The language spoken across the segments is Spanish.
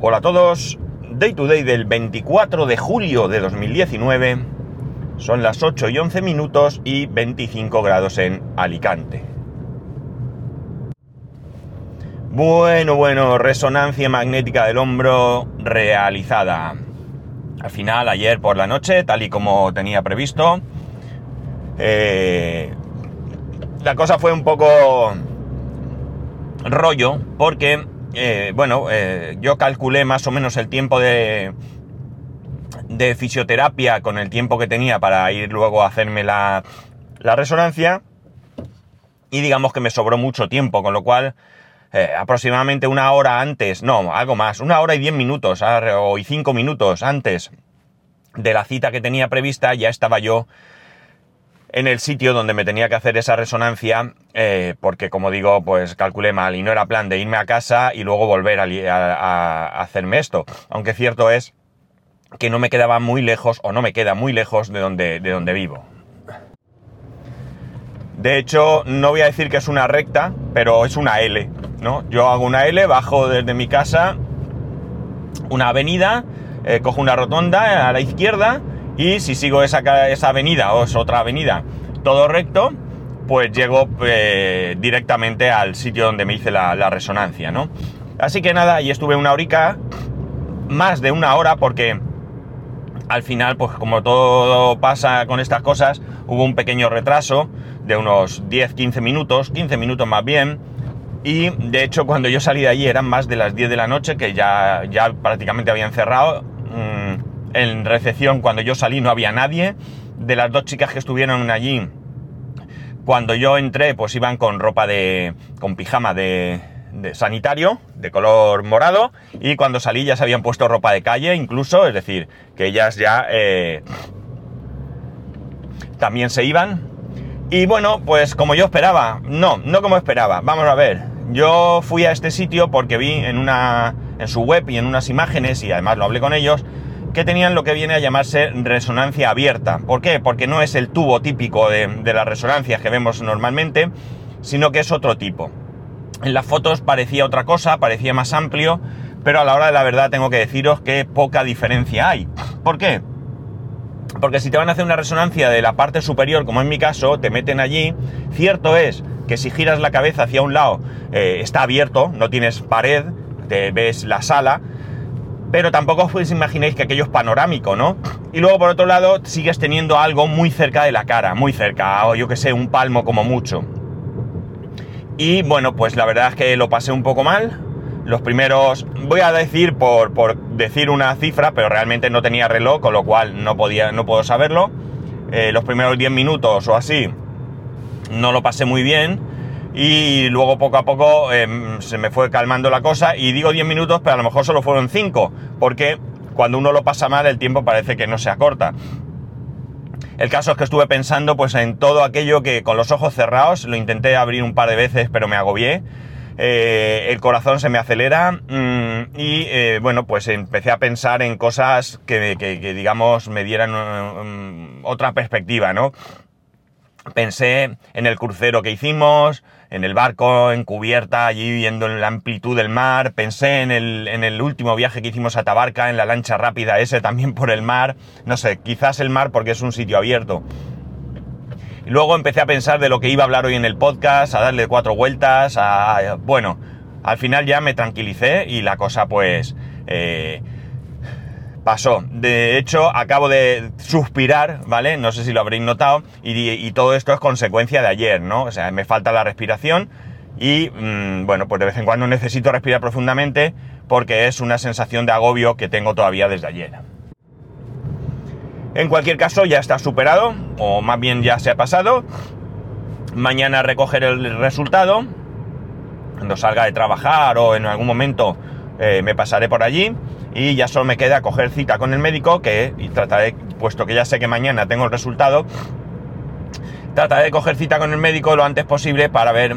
Hola a todos, Day to Day del 24 de julio de 2019, son las 8 y 11 minutos y 25 grados en Alicante. Bueno, bueno, resonancia magnética del hombro realizada. Al final, ayer por la noche, tal y como tenía previsto, eh, la cosa fue un poco rollo porque eh, bueno, eh, yo calculé más o menos el tiempo de, de fisioterapia con el tiempo que tenía para ir luego a hacerme la, la resonancia y digamos que me sobró mucho tiempo, con lo cual eh, aproximadamente una hora antes, no, algo más, una hora y diez minutos o cinco minutos antes de la cita que tenía prevista ya estaba yo en el sitio donde me tenía que hacer esa resonancia, eh, porque como digo, pues calculé mal y no era plan de irme a casa y luego volver a, hacerme esto. Aunque cierto es que no me quedaba muy lejos o no me queda muy lejos de donde, de donde vivo. De hecho, no voy a decir que es una recta, pero es una L, ¿no? Yo hago una L, bajo desde mi casa una avenida, eh, cojo una rotonda a la izquierda y si sigo esa, esa avenida o es otra avenida todo recto, pues llego eh, directamente al sitio donde me hice la, resonancia, ¿no? Así que nada, y estuve una horica, más de una hora, porque al final, pues como todo pasa con estas cosas, hubo un pequeño retraso de unos 10-15 minutos, 15 minutos más bien, y de hecho cuando yo salí de allí eran más de las 10 de la noche, que ya, ya prácticamente habían cerrado. Mm, en recepción, cuando yo salí, no había nadie. De las dos chicas que estuvieron allí, cuando yo entré, pues iban con ropa de. con pijama de, sanitario, de color morado. Y cuando salí ya se habían puesto ropa de calle, incluso, es decir, que ellas ya. Eh, también se iban. Y bueno, pues como yo esperaba, no, no como esperaba, vamos a ver. Yo fui a este sitio porque vi en una en su web y en unas imágenes y además lo hablé con ellos que tenían lo que viene a llamarse resonancia abierta. ¿Por qué? Porque no es el tubo típico de, las resonancias que vemos normalmente, sino que es otro tipo. En las fotos parecía otra cosa, parecía más amplio, pero a la hora de la verdad tengo que deciros que poca diferencia hay. ¿Por qué? Porque si te van a hacer una resonancia de la parte superior, como en mi caso, te meten allí, cierto es que si giras la cabeza hacia un lado eh, está abierto, no tienes pared, te ves la sala, pero tampoco os imaginéis que aquello es panorámico, ¿no? Y luego por otro lado sigues teniendo algo muy cerca de la cara, muy cerca, o yo que sé, un palmo como mucho. Y bueno, pues la verdad es que lo pasé un poco mal. Los primeros, voy a decir por, decir una cifra, pero realmente no tenía reloj, con lo cual no podía, no puedo saberlo. Eh, los primeros 10 minutos o así no lo pasé muy bien y luego poco a poco em, se me fue calmando la cosa y digo 10 minutos, pero a lo mejor solo fueron 5, porque cuando uno lo pasa mal el tiempo parece que no se acorta. El caso es que estuve pensando pues en todo aquello que con los ojos cerrados, lo intenté abrir un par de veces pero me agobié, eh, el corazón se me acelera mm, y eh, bueno pues empecé a pensar en cosas que, digamos me dieran mm, otra perspectiva, ¿no? Pensé en el crucero que hicimos, en el barco, en cubierta, allí viendo la amplitud del mar. Pensé en el, en el último viaje que hicimos a Tabarca, en la lancha rápida ese también por el mar. No sé, quizás el mar porque es un sitio abierto. Y luego empecé a pensar de lo que iba a hablar hoy en el podcast, a darle cuatro vueltas, a... Bueno, al final ya me tranquilicé y la cosa pues... Eh, pasó. De hecho, acabo de suspirar, ¿vale? No sé si lo habréis notado. Y, todo esto es consecuencia de ayer, ¿no? O sea, me falta la respiración. Y mm, bueno, pues de vez en cuando necesito respirar profundamente porque es una sensación de agobio que tengo todavía desde ayer. En cualquier caso, ya está superado, o más bien ya se ha pasado. Mañana recogeré el resultado. Cuando salga de trabajar o en algún momento eh, me pasaré por allí y ya solo me queda coger cita con el médico, que y trataré, puesto que ya sé que mañana tengo el resultado, trataré de coger cita con el médico lo antes posible para ver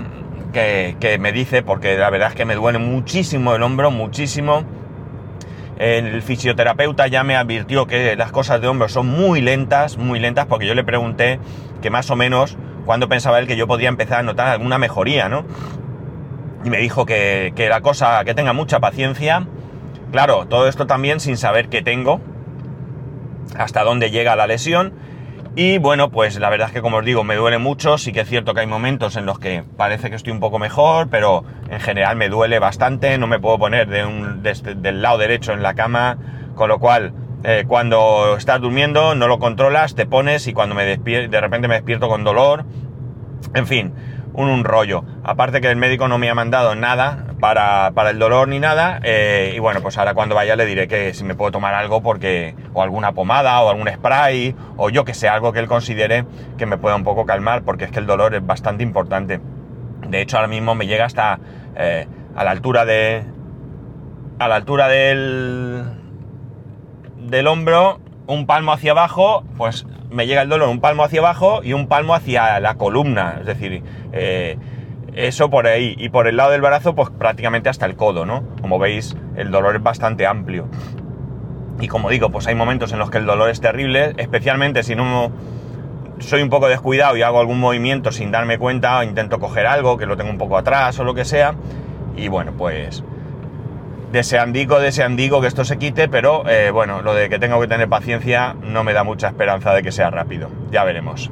qué, me dice, porque la verdad es que me duele muchísimo el hombro, muchísimo. El fisioterapeuta ya me advirtió que las cosas de hombro son muy lentas, muy lentas, porque yo le pregunté que más o menos cuando pensaba él que yo podía empezar a notar alguna mejoría, ¿no? Y me dijo que, que la cosa, que tenga mucha paciencia, Claro, todo esto también sin saber qué tengo, hasta dónde llega la lesión. Y bueno, pues la verdad es que como os digo, me duele mucho, sí que es cierto que hay momentos en los que parece que estoy un poco mejor, pero en general me duele bastante, no me puedo poner de un, este, del lado derecho en la cama, con lo cual eh, cuando estás durmiendo no lo controlas, te pones y cuando me de repente me despierto con dolor, en fin, un, rollo. Aparte que el médico no me ha mandado nada para, el dolor ni nada. Eh, y bueno, pues ahora cuando vaya le diré que si me puedo tomar algo porque. o alguna pomada o algún spray o yo que sé, algo que él considere que me pueda un poco calmar porque es que el dolor es bastante importante. De hecho, ahora mismo me llega hasta eh, a la altura de. a la altura del. del hombro, un palmo hacia abajo, pues me llega el dolor un palmo hacia abajo y un palmo hacia la columna. Es decir, eh, eso por ahí. Y por el lado del brazo, pues prácticamente hasta el codo, ¿no? Como veis, el dolor es bastante amplio. Y como digo, pues hay momentos en los que el dolor es terrible, especialmente si no soy un poco descuidado y hago algún movimiento sin darme cuenta, o intento coger algo que lo tengo un poco atrás o lo que sea. Y bueno, pues deseandico, deseandico que esto se quite, pero eh, bueno, lo de que tengo que tener paciencia no me da mucha esperanza de que sea rápido. Ya veremos.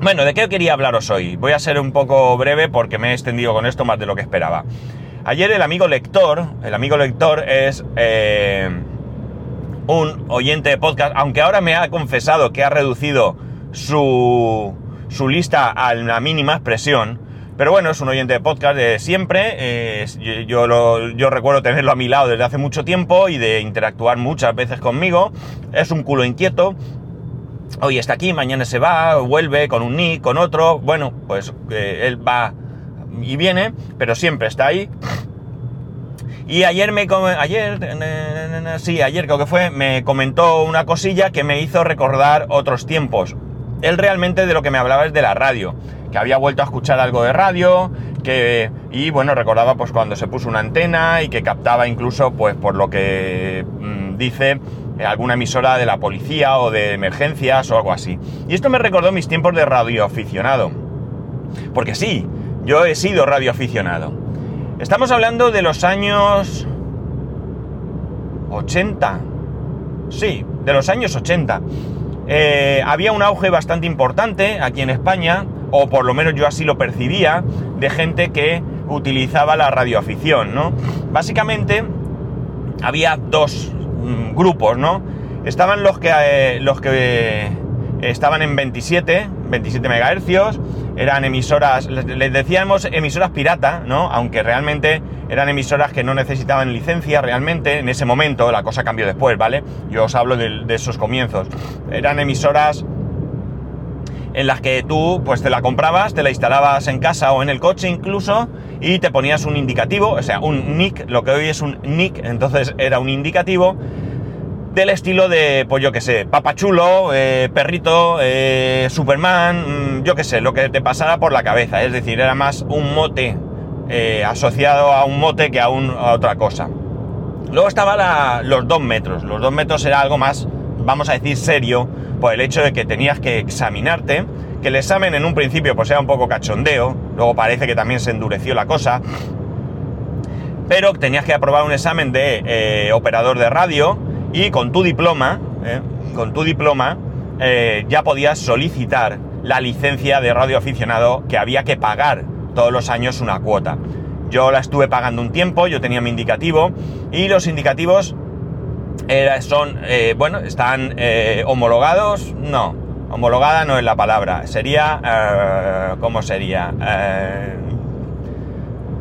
Bueno, ¿de qué quería hablaros hoy? Voy a ser un poco breve porque me he extendido con esto más de lo que esperaba. Ayer el amigo lector, el amigo lector es eh, un oyente de podcast, aunque ahora me ha confesado que ha reducido su, su lista a la mínima expresión, pero bueno, es un oyente de podcast de siempre. yo, yo, recuerdo tenerlo a mi lado desde hace mucho tiempo y de interactuar muchas veces conmigo. Es un culo inquieto. Hoy está aquí, mañana se va, vuelve con un nick, con otro. Bueno, pues eh, él va y viene, pero siempre está ahí. Y ayer me ayer sí, ayer creo que fue, me comentó una cosilla que me hizo recordar otros tiempos. Él realmente de lo que me hablaba es de la radio que había vuelto a escuchar algo de radio, que, y bueno, recordaba pues cuando se puso una antena y que captaba incluso, pues por lo que mm, dice, eh, alguna emisora de la policía o de emergencias o algo así. Y esto me recordó mis tiempos de radioaficionado. Porque sí, yo he sido radioaficionado. Estamos hablando de los años 80. Sí, de los años 80. Eh, había un auge bastante importante aquí en España o por lo menos yo así lo percibía, de gente que utilizaba la radioafición, ¿no? Básicamente había dos mm, grupos, ¿no? Estaban los que, eh, los que eh, estaban en 27, 27 megahercios, eran emisoras, les decíamos emisoras pirata, ¿no? Aunque realmente eran emisoras que no necesitaban licencia realmente, en ese momento, la cosa cambió después, ¿vale? Yo os hablo de, esos comienzos. Eran emisoras en las que tú pues te la comprabas, te la instalabas en casa o en el coche incluso y te ponías un indicativo, o sea, un nick, lo que hoy es un nick, entonces era un indicativo del estilo de, pues yo que sé, papachulo, eh, perrito, eh, Superman, mm, yo que sé, lo que te pasara por la cabeza, es decir, era más un mote eh, asociado a un mote que a, a otra cosa. Luego estaba los dos metros, los dos metros era algo más, vamos a decir, serio, por el hecho de que tenías que examinarte, que el examen en un principio pues era un poco cachondeo, luego parece que también se endureció la cosa, pero tenías que aprobar un examen de eh, operador de radio y con tu diploma, eh, con tu diploma, eh, ya podías solicitar la licencia de radioaficionado que había que pagar todos los años una cuota. Yo la estuve pagando un tiempo, yo tenía mi indicativo y los indicativos son, eh, bueno, están eh, homologados, no, homologada no es la palabra, sería, eh, ¿cómo sería?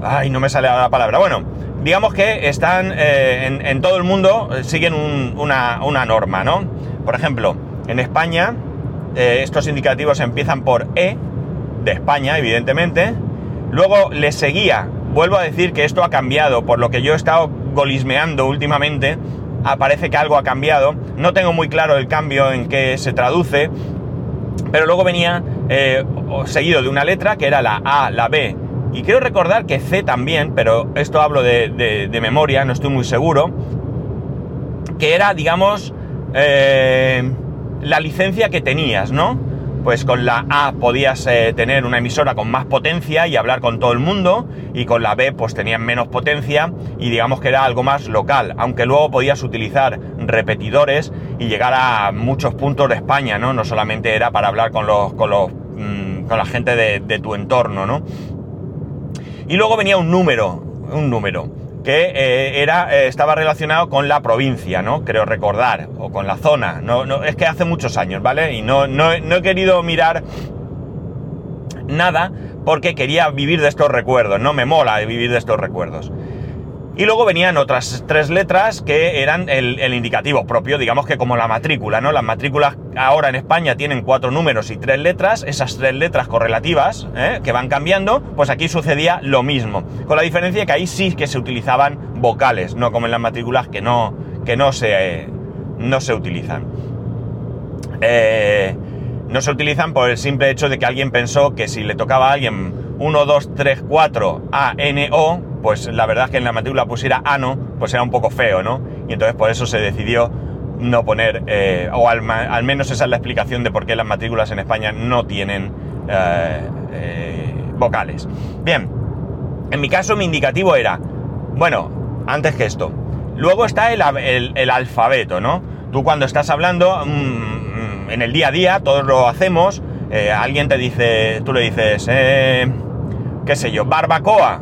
ay, no me sale la palabra. Bueno, digamos que están en, todo el mundo, siguen una, una, norma, ¿no? Por ejemplo, en España, estos indicativos empiezan por E, de España, evidentemente, luego le seguía, vuelvo a decir que esto ha cambiado, por lo que yo he estado golismeando últimamente, aparece que algo ha cambiado. No tengo muy claro el cambio en qué se traduce, pero luego venía eh, seguido de una letra que era la A, la B. Y quiero recordar que C también, pero esto hablo de, memoria, no estoy muy seguro, que era, digamos, eh, la licencia que tenías, ¿no? Pues con la A podías eh, tener una emisora con más potencia y hablar con todo el mundo, y con la B pues tenían menos potencia y digamos que era algo más local, aunque luego podías utilizar repetidores y llegar a muchos puntos de España, ¿no? No solamente era para hablar con los, con los, mm, con la gente de, de tu entorno, ¿no? Y luego venía un número, un número que eh, era, eh, estaba relacionado con la provincia, ¿no? Creo recordar, o con la zona. No, no, es que hace muchos años, ¿vale? Y no, no, no he querido mirar nada porque quería vivir de estos recuerdos, no me mola vivir de estos recuerdos. Y luego venían otras tres letras que eran el, indicativo propio, digamos que como la matrícula, ¿no? Las matrículas ahora en España tienen cuatro números y tres letras, esas tres letras correlativas, ¿eh? que van cambiando, pues aquí sucedía lo mismo. Con la diferencia que ahí sí que se utilizaban vocales, no como en las matrículas que no, que no, se, no se utilizan. Eh, no se utilizan por el simple hecho de que alguien pensó que si le tocaba a alguien 1, 2, 3, 4, A, N, O, pues la verdad es que en la matrícula pusiera ANO, pues era un poco feo, ¿no? Y entonces por eso se decidió no poner, eh, o al, menos esa es la explicación de por qué las matrículas en España no tienen eh, eh, vocales. Bien, en mi caso mi indicativo era, bueno, antes que esto, luego está el, alfabeto, ¿no? Tú cuando estás hablando, mm, mm, en el día a día, todos lo hacemos, alguien te dice, tú le dices, qué sé yo, barbacoa,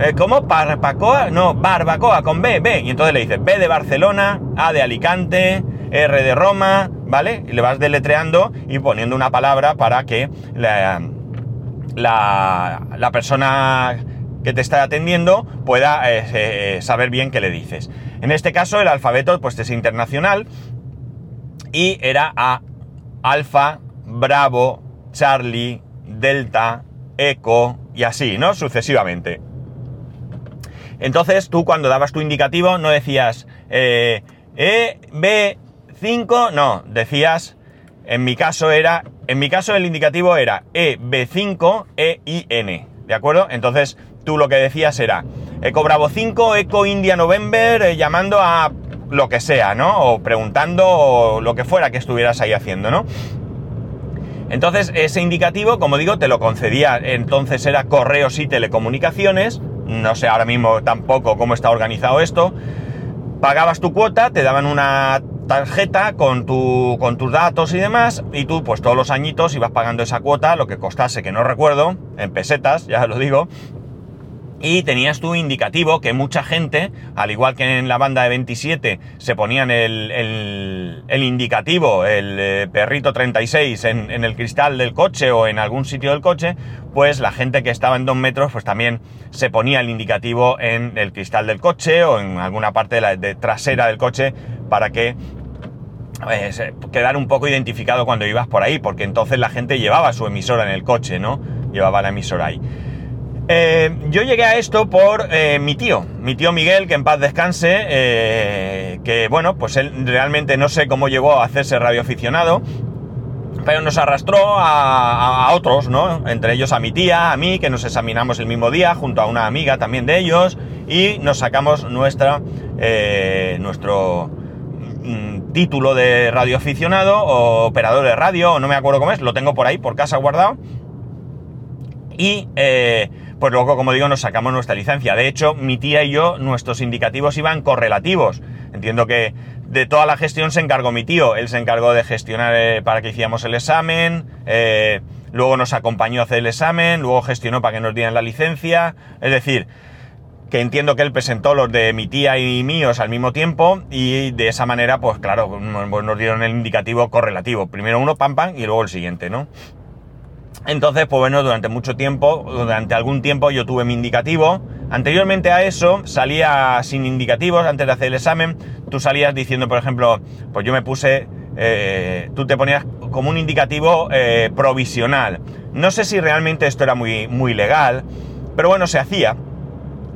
eh, ¿Cómo? ¿Barbacoa? No, barbacoa con B, B. Y entonces le dices B de Barcelona, A de Alicante, R de Roma, ¿vale? Y le vas deletreando y poniendo una palabra para que la, la, persona que te está atendiendo pueda eh, eh, saber bien qué le dices. En este caso el alfabeto pues es internacional y era A, Alfa, Bravo, Charlie, Delta, Eco y así, ¿no? Sucesivamente. Entonces tú cuando dabas tu indicativo no decías eh, EB5, no, decías, en mi caso era, en mi caso el indicativo era EB5 EIN, ¿de acuerdo? Entonces tú lo que decías era Eco Bravo 5, Eco India November, eh, llamando a lo que sea, ¿no? O preguntando o lo que fuera que estuvieras ahí haciendo, ¿no? Entonces ese indicativo, como digo, te lo concedía, entonces era correos y telecomunicaciones, no sé ahora mismo tampoco cómo está organizado esto, pagabas tu cuota, te daban una tarjeta con, tu, con tus datos y demás, y tú pues todos los añitos ibas pagando esa cuota, lo que costase, que no recuerdo, en pesetas, ya lo digo, y tenías tu indicativo que mucha gente, al igual que en la banda de 27 se ponían el, el, indicativo, el eh, perrito 36 en, el cristal del coche o en algún sitio del coche, pues la gente que estaba en dos metros pues también se ponía el indicativo en el cristal del coche o en alguna parte de la trasera del coche para que eh, quedar un poco identificado cuando ibas por ahí, porque entonces la gente llevaba su emisora en el coche, ¿no? Llevaba la emisora ahí. Eh, yo llegué a esto por eh, mi tío, mi tío Miguel, que en paz descanse, eh, que bueno, pues él realmente no sé cómo llegó a hacerse radioaficionado, pero nos arrastró a, otros, ¿no? Entre ellos a mi tía, a mí, que nos examinamos el mismo día, junto a una amiga también de ellos, y nos sacamos nuestra, nuestro mm, título de radioaficionado o operador de radio, no me acuerdo cómo es, lo tengo por ahí, por casa guardado. Y pues luego, como digo, nos sacamos nuestra licencia. De hecho, mi tía y yo, nuestros indicativos iban correlativos. Entiendo que de toda la gestión se encargó mi tío. Él se encargó de gestionar eh, para que hiciéramos el examen, eh, luego nos acompañó a hacer el examen, luego gestionó para que nos dieran la licencia. Es decir, que entiendo que él presentó los de mi tía y míos al mismo tiempo y de esa manera, pues claro, nos dieron el indicativo correlativo. Primero uno, pam, pam, y luego el siguiente, ¿no? Entonces, pues bueno, durante mucho tiempo, durante algún tiempo yo tuve mi indicativo. Anteriormente a eso salía sin indicativos, antes de hacer el examen, tú salías diciendo, por ejemplo, pues yo me puse, eh, tú te ponías como un indicativo eh, provisional. No sé si realmente esto era muy, muy legal, pero bueno, se hacía.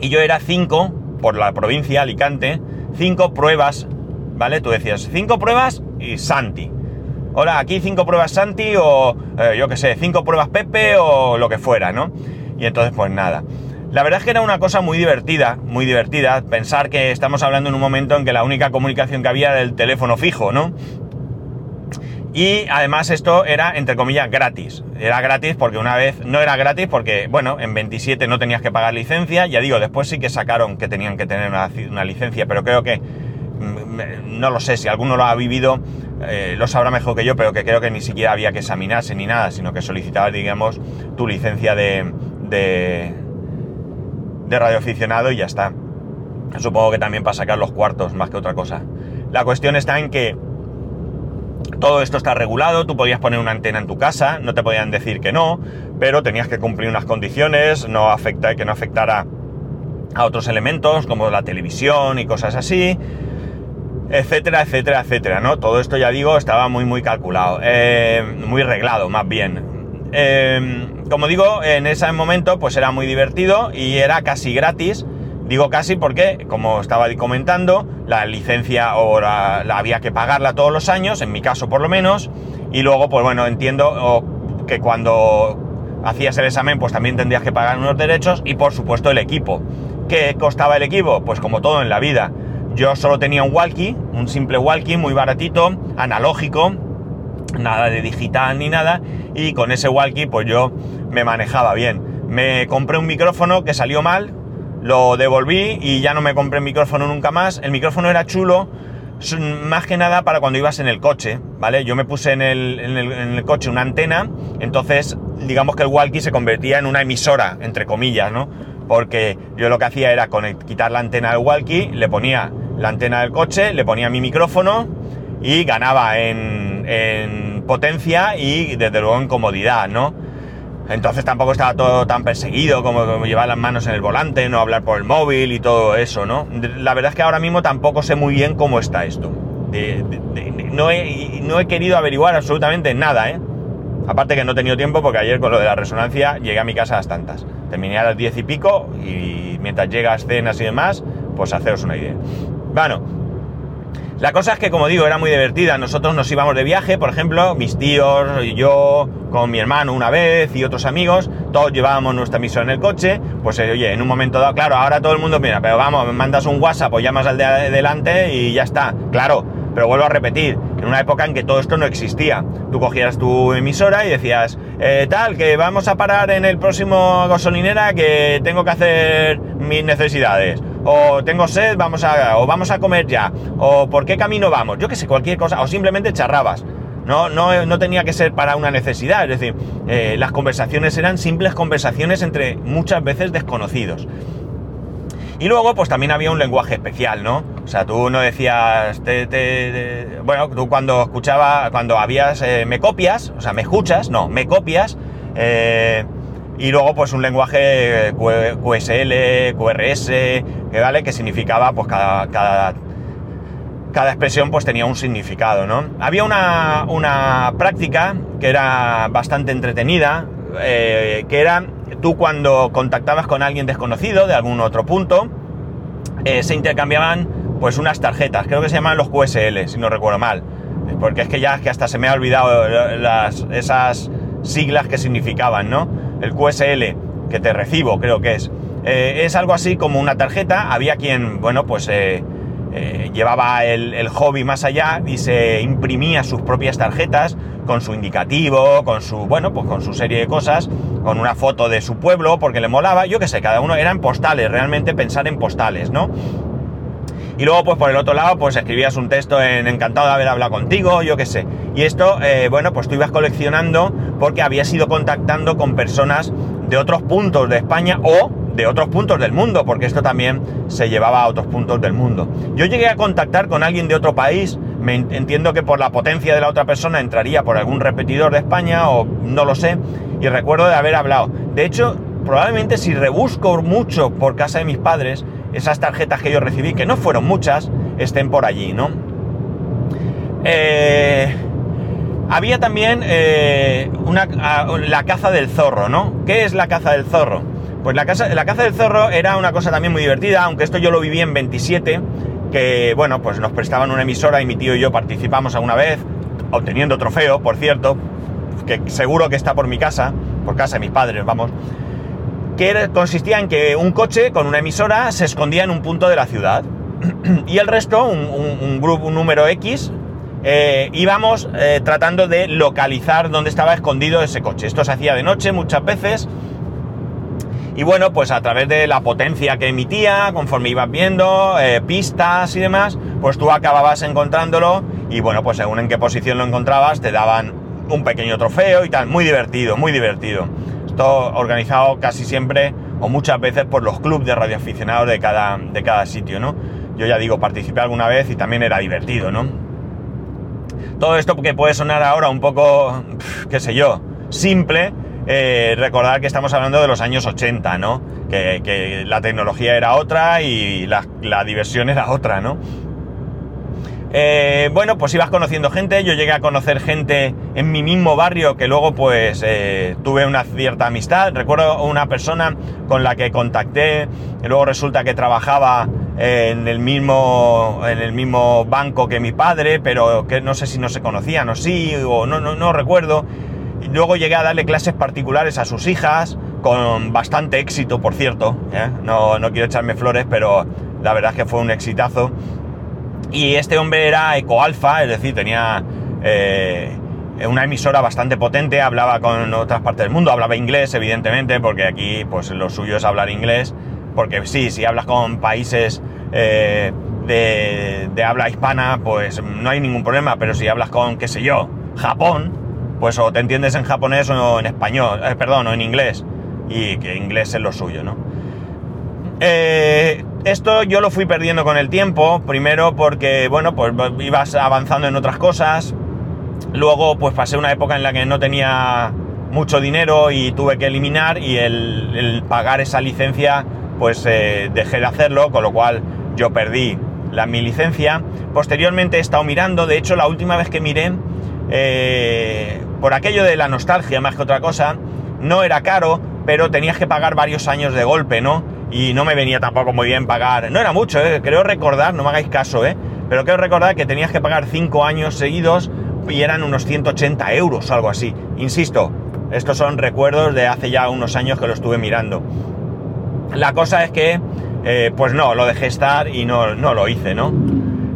Y yo era cinco, por la provincia, Alicante, cinco pruebas, ¿vale? Tú decías, cinco pruebas y Santi hola, aquí cinco pruebas Santi o eh, yo qué sé, cinco pruebas Pepe o lo que fuera, ¿no? Y entonces pues nada. La verdad es que era una cosa muy divertida, muy divertida, pensar que estamos hablando en un momento en que la única comunicación que había era el teléfono fijo, ¿no? Y además esto era, entre comillas, gratis. Era gratis porque una vez, no era gratis porque, bueno, en 27 no tenías que pagar licencia. Ya digo, después sí que sacaron que tenían que tener una, licencia, pero creo que, mm, no lo sé, si alguno lo ha vivido, eh, lo sabrá mejor que yo, pero que creo que ni siquiera había que examinarse ni nada, sino que solicitabas, digamos, tu licencia de, de, de radioaficionado y ya está. Supongo que también para sacar los cuartos, más que otra cosa. La cuestión está en que todo esto está regulado, tú podías poner una antena en tu casa, no te podían decir que no, pero tenías que cumplir unas condiciones, no afecta, que no afectara a otros elementos como la televisión y cosas así, etcétera, etcétera, etcétera, ¿no? Todo esto, ya digo, estaba muy, muy calculado, eh, muy reglado, más bien. Eh, como digo, en ese momento, pues era muy divertido y era casi gratis Digo casi porque, como estaba comentando, la licencia o la, había que pagarla todos los años, en mi caso por lo menos, y luego, pues bueno, entiendo que cuando hacías el examen, pues también tendrías que pagar unos derechos y por supuesto el equipo. ¿Qué costaba el equipo? Pues como todo en la vida. Yo solo tenía un walkie, un simple walkie muy baratito, analógico, nada de digital ni nada, y con ese walkie pues yo me manejaba bien. Me compré un micrófono que salió mal, lo devolví y ya no me compré el micrófono nunca más. El micrófono era chulo, más que nada para cuando ibas en el coche, ¿vale? Yo me puse en el, coche una antena, entonces digamos que el walkie se convertía en una emisora, entre comillas, ¿no? Porque yo lo que hacía era quitar la antena del walkie, le ponía la antena del coche, le ponía mi micrófono y ganaba en, en potencia y desde luego en comodidad, ¿no? Entonces tampoco estaba todo tan perseguido como, llevar las manos en el volante, no hablar por el móvil y todo eso, ¿no? La verdad es que ahora mismo tampoco sé muy bien cómo está esto. no, he, querido averiguar absolutamente nada, ¿eh? Aparte que no he tenido tiempo porque ayer con lo de la resonancia llegué a mi casa a las tantas. Terminé a las diez y pico y mientras llegas cenas y demás, pues haceros una idea. Bueno, la cosa es que, como digo, era muy divertida. Nosotros nos íbamos de viaje, por ejemplo, mis tíos y yo, con mi hermano una vez y otros amigos, todos llevábamos nuestra emisora en el coche. Pues, eh, oye, en un momento dado, claro, ahora todo el mundo, mira, pero vamos, mandas un WhatsApp o llamas al de adelante y ya está. Claro, pero vuelvo a repetir, en una época en que todo esto no existía. Tú cogías tu emisora y decías, eh, tal, que vamos a parar en el próximo gasolinera que tengo que hacer mis necesidades o tengo sed, vamos a, o vamos a comer ya, o por qué camino vamos, yo que sé, cualquier cosa, o simplemente charrabas. No, no, no tenía que ser para una necesidad, es decir, eh, las conversaciones eran simples conversaciones entre muchas veces desconocidos. Y luego, pues también había un lenguaje especial, ¿no? O sea, tú no decías, bueno, tú cuando escuchaba, cuando habías, eh, me copias, o sea, me escuchas, no, me copias, eh, y luego pues un lenguaje QSL, QRS, que vale, que significaba pues cada, cada, cada, expresión pues tenía un significado, ¿no? Había una, una práctica que era bastante entretenida, eh, que era tú cuando contactabas con alguien desconocido de algún otro punto, eh, se intercambiaban pues unas tarjetas, creo que se llaman los QSL, si no recuerdo mal, porque es que ya es que hasta se me ha olvidado las, esas siglas que significaban, ¿no? El QSL, que te recibo, creo que es. Eh, es algo así como una tarjeta. Había quien, bueno, pues eh, eh, llevaba el, hobby más allá y se imprimía sus propias tarjetas con su indicativo, con su, bueno, pues con su serie de cosas, con una foto de su pueblo porque le molaba. Yo qué sé, cada uno eran postales, realmente pensar en postales, ¿no? Y luego, pues por el otro lado, pues escribías un texto en encantado de haber hablado contigo, yo qué sé. Y esto, eh, bueno, pues tú ibas coleccionando porque habías ido contactando con personas de otros puntos de España o de otros puntos del mundo, porque esto también se llevaba a otros puntos del mundo. Yo llegué a contactar con alguien de otro país, me entiendo que por la potencia de la otra persona entraría por algún repetidor de España o no lo sé, y recuerdo de haber hablado. De hecho, probablemente si rebusco mucho por casa de mis padres, esas tarjetas que yo recibí, que no fueron muchas, estén por allí, ¿no? Eh, había también eh, una, la caza del zorro, ¿no? ¿Qué es la caza del zorro? Pues la, la caza del zorro era una cosa también muy divertida, aunque esto yo lo viví en 27, que bueno, pues nos prestaban una emisora y mi tío y yo participamos alguna vez, obteniendo trofeo, por cierto, que seguro que está por mi casa, por casa de mis padres, vamos que consistía en que un coche con una emisora se escondía en un punto de la ciudad y el resto, un, grupo, un número X, eh, íbamos eh, tratando de localizar dónde estaba escondido ese coche. Esto se hacía de noche muchas veces. Y bueno, pues a través de la potencia que emitía, conforme ibas viendo, eh, pistas y demás, pues tú acababas encontrándolo y bueno, pues según en qué posición lo encontrabas, te daban un pequeño trofeo y tal. Muy divertido, muy divertido. Esto organizado casi siempre o muchas veces por los clubes de radioaficionados de cada, de cada sitio, ¿no? Yo ya digo, participé alguna vez y también era divertido, ¿no? Todo esto que puede sonar ahora un poco, qué sé yo, simple, eh, recordar que estamos hablando de los años 80, ¿no? Que, la tecnología era otra y la, diversión era otra, ¿no? Eh, bueno, pues ibas conociendo gente, yo llegué a conocer gente en mi mismo barrio que luego pues eh, tuve una cierta amistad. Recuerdo una persona con la que contacté, y luego resulta que trabajaba en el mismo en el mismo banco que mi padre, pero que no sé si no se conocían o sí, o no, no, no recuerdo. Luego llegué a darle clases particulares a sus hijas, con bastante éxito, por cierto. ¿eh? No, no quiero echarme flores, pero la verdad es que fue un exitazo. Y este hombre era ecoalfa, es decir, tenía eh, una emisora bastante potente, hablaba con otras partes del mundo, hablaba inglés, evidentemente, porque aquí pues lo suyo es hablar inglés, porque sí, si hablas con países eh, de, de habla hispana, pues no hay ningún problema, pero si hablas con, qué sé yo, Japón, pues o te entiendes en japonés o en español, eh, perdón, o en inglés, y que inglés es lo suyo, ¿no? Eh, esto yo lo fui perdiendo con el tiempo, primero porque, bueno, pues ibas avanzando en otras cosas, luego pues pasé una época en la que no tenía mucho dinero y tuve que eliminar y el, pagar esa licencia pues eh, dejé de hacerlo, con lo cual yo perdí la, mi licencia. Posteriormente he estado mirando, de hecho la última vez que miré, por aquello de la nostalgia más que otra cosa, no era caro, pero tenías que pagar varios años de golpe, ¿no? Y no me venía tampoco muy bien pagar, no era mucho, ¿eh? creo recordar, no me hagáis caso, ¿eh? Pero creo recordar que tenías que pagar 5 años seguidos y eran unos 180 euros o algo así. Insisto, estos son recuerdos de hace ya unos años que lo estuve mirando. La cosa es que, eh, pues no, lo dejé estar y no, no lo hice, ¿no?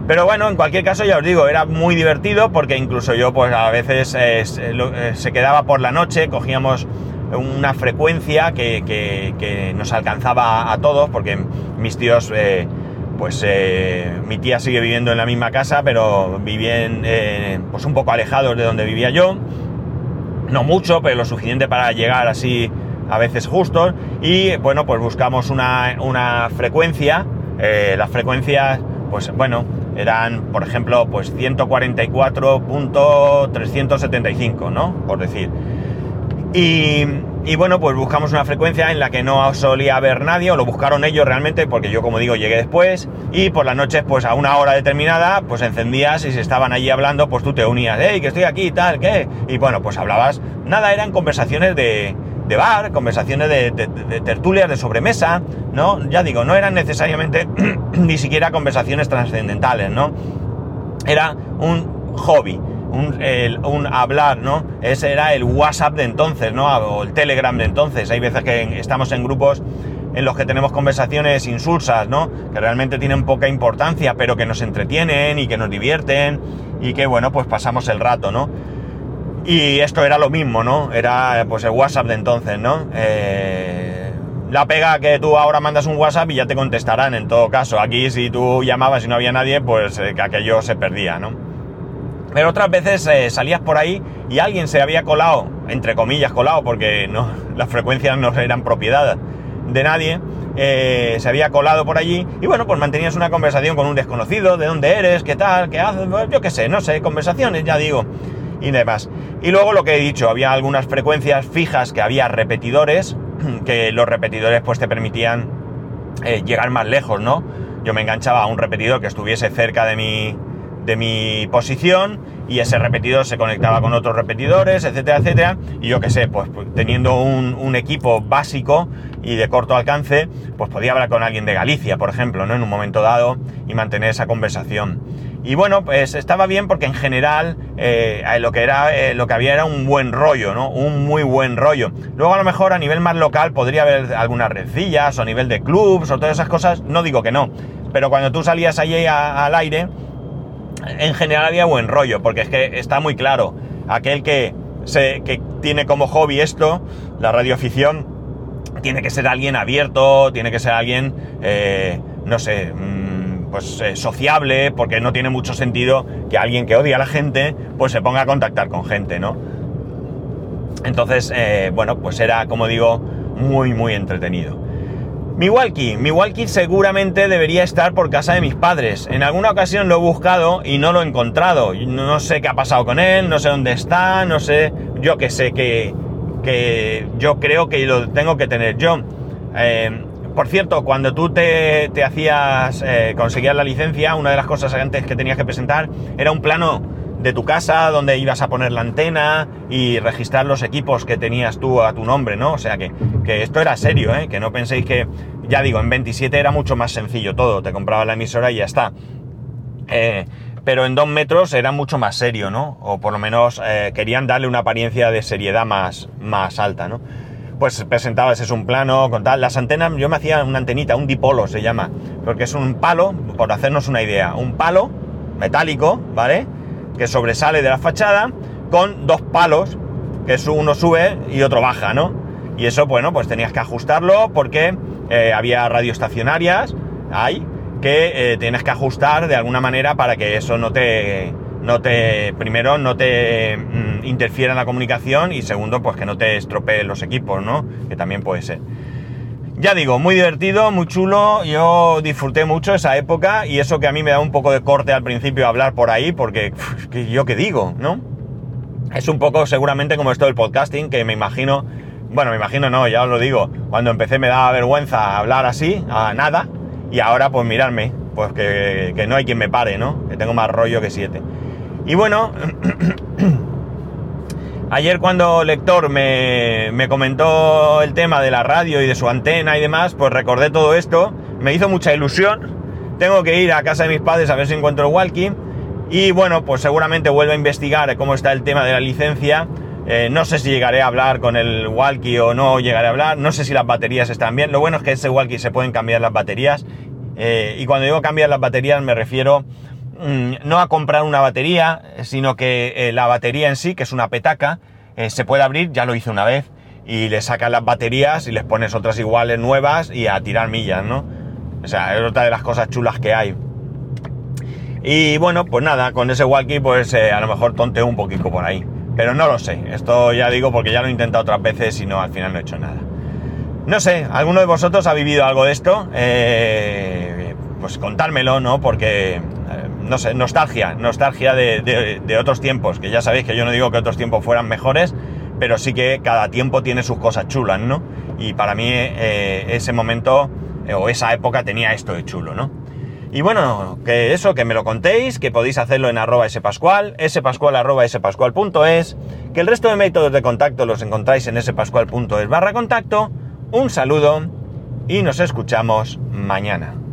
Pero bueno, en cualquier caso ya os digo, era muy divertido porque incluso yo pues a veces eh, se quedaba por la noche, cogíamos una frecuencia que, nos alcanzaba a todos porque mis tíos, eh, pues mi tía sigue viviendo en la misma casa, pero vivían pues un poco alejados de donde vivía yo. No mucho, pero lo suficiente para llegar así a veces justos. Y bueno, pues buscamos una, una frecuencia. las frecuencias, pues bueno, eran, por ejemplo, pues 144.375, ¿no? Por decir. Y, bueno, pues buscamos una frecuencia en la que no solía haber nadie, o lo buscaron ellos realmente, porque yo, como digo, llegué después, y por las noches, pues a una hora determinada, pues encendías y si estaban allí hablando, pues tú te unías, hey, que estoy aquí, tal, ¿qué? Y bueno, pues hablabas, nada, eran conversaciones de, de bar, conversaciones de, tertulias, de sobremesa, ¿no? Ya digo, no eran necesariamente ni siquiera conversaciones trascendentales, ¿no? Era un hobby, un, hablar, ¿no? Ese era el WhatsApp de entonces, ¿no? O el Telegram de entonces. Hay veces que estamos en grupos en los que tenemos conversaciones insulsas, ¿no? Que realmente tienen poca importancia, pero que nos entretienen y que nos divierten y que, bueno, pues pasamos el rato, ¿no? Y esto era lo mismo, ¿no? Era pues el WhatsApp de entonces, ¿no? Eh, la pega que tú ahora mandas un WhatsApp y ya te contestarán en todo caso. Aquí si tú llamabas y no había nadie, pues eh, que aquello se perdía, ¿no? Pero otras veces eh, salías por ahí y alguien se había colado, entre comillas colado, porque no, las frecuencias no eran propiedad de nadie, se había colado por allí y bueno, pues mantenías una conversación con un desconocido, de dónde eres, qué tal, qué haces, pues, yo qué sé, no sé, conversaciones, ya digo y demás. Y luego lo que he dicho, había algunas frecuencias fijas que había repetidores, que los repetidores pues te permitían eh, llegar más lejos, ¿no? Yo me enganchaba a un repetidor que estuviese cerca de mi, de mi posición y ese repetidor se conectaba con otros repetidores, etcétera, etcétera. Y yo qué sé, pues, pues teniendo un, equipo básico y de corto alcance, pues podía hablar con alguien de Galicia, por ejemplo, ¿no? En un momento dado y mantener esa conversación. Y bueno, pues estaba bien porque en general eh, lo que era eh, lo que había era un buen rollo, ¿no? Un muy buen rollo. Luego a lo mejor a nivel más local podría haber algunas rencillas o a nivel de clubs o todas esas cosas, no digo que no. Pero cuando tú salías allí al aire, en general había buen rollo, porque es que está muy claro, aquel que, se, que tiene como hobby esto, la radioafición, tiene que ser alguien abierto, tiene que ser alguien, eh, no sé, mm, pues eh, sociable, porque no tiene mucho sentido que alguien que odia a la gente, pues se ponga a contactar con gente, ¿no? Entonces, eh, bueno, pues era, como digo, muy, muy entretenido. Mi walkie, mi walkie seguramente debería estar por casa de mis padres. En alguna ocasión lo he buscado y no lo he encontrado. No sé qué ha pasado con él, no sé dónde está, no sé, yo que sé que, que yo creo que lo tengo que tener yo. Eh, por cierto, cuando tú te, hacías, eh, conseguías la licencia, una de las cosas antes que tenías que presentar era un plano de tu casa donde ibas a poner la antena y registrar los equipos que tenías tú a tu nombre, ¿no? O sea que, esto era serio, ¿eh? Que no penséis que, ya digo, en 27 era mucho más sencillo todo, te compraba la emisora y ya está. Eh, pero en dos metros era mucho más serio, ¿no? O por lo menos eh, querían darle una apariencia de seriedad más, más alta, ¿no? Pues presentabas es un plano con tal. Las antenas, yo me hacía una antenita, un dipolo se llama, porque es un palo, por hacernos una idea, un palo metálico, ¿vale? Que sobresale de la fachada con dos palos, que uno sube y otro baja, ¿no? Y eso, bueno, pues tenías que ajustarlo porque eh, había radioestacionarias, hay, que eh, tienes que ajustar de alguna manera para que eso no te, no te, primero, no te mm, interfiera en la comunicación y segundo, pues que no te estropee los equipos, ¿no? Que también puede ser. Ya digo, muy divertido, muy chulo, yo disfruté mucho esa época y eso que a mí me da un poco de corte al principio hablar por ahí, porque yo qué digo, ¿no? Es un poco seguramente como esto del podcasting, que me imagino, bueno, me imagino no, ya os lo digo, cuando empecé me daba vergüenza hablar así, a nada, y ahora pues mirarme, pues que, que no hay quien me pare, ¿no? Que tengo más rollo que siete. Y bueno, Ayer cuando Lector me, comentó el tema de la radio y de su antena y demás, pues recordé todo esto, me hizo mucha ilusión. Tengo que ir a casa de mis padres a ver si encuentro el walkie. Y bueno, pues seguramente vuelvo a investigar cómo está el tema de la licencia. Eh, no sé si llegaré a hablar con el walkie o no llegaré a hablar. No sé si las baterías están bien. Lo bueno es que ese walkie se pueden cambiar las baterías. Eh, y cuando digo cambiar las baterías me refiero no a comprar una batería, sino que eh, la batería en sí, que es una petaca, eh, se puede abrir, ya lo hice una vez, y le sacas las baterías y les pones otras iguales nuevas y a tirar millas, ¿no? O sea, es otra de las cosas chulas que hay. Y bueno, pues nada, con ese walkie pues eh, a lo mejor tonteo un poquito por ahí. Pero no lo sé, esto ya digo porque ya lo he intentado otras veces y no, al final no he hecho nada. No sé, ¿alguno de vosotros ha vivido algo de esto? pues contármelo, ¿no? Porque no sé, nostalgia, nostalgia de, otros tiempos, que ya sabéis que yo no digo que otros tiempos fueran mejores, pero sí que cada tiempo tiene sus cosas chulas, ¿no? Y para mí eh, ese momento eh, o esa época tenía esto de chulo, ¿no? Y bueno, que eso, que me lo contéis, que podéis hacerlo en arroba spascual, spascual arroba spascual.es, que el resto de métodos de contacto los encontráis en spascual.es barra contacto. Un saludo y nos escuchamos mañana.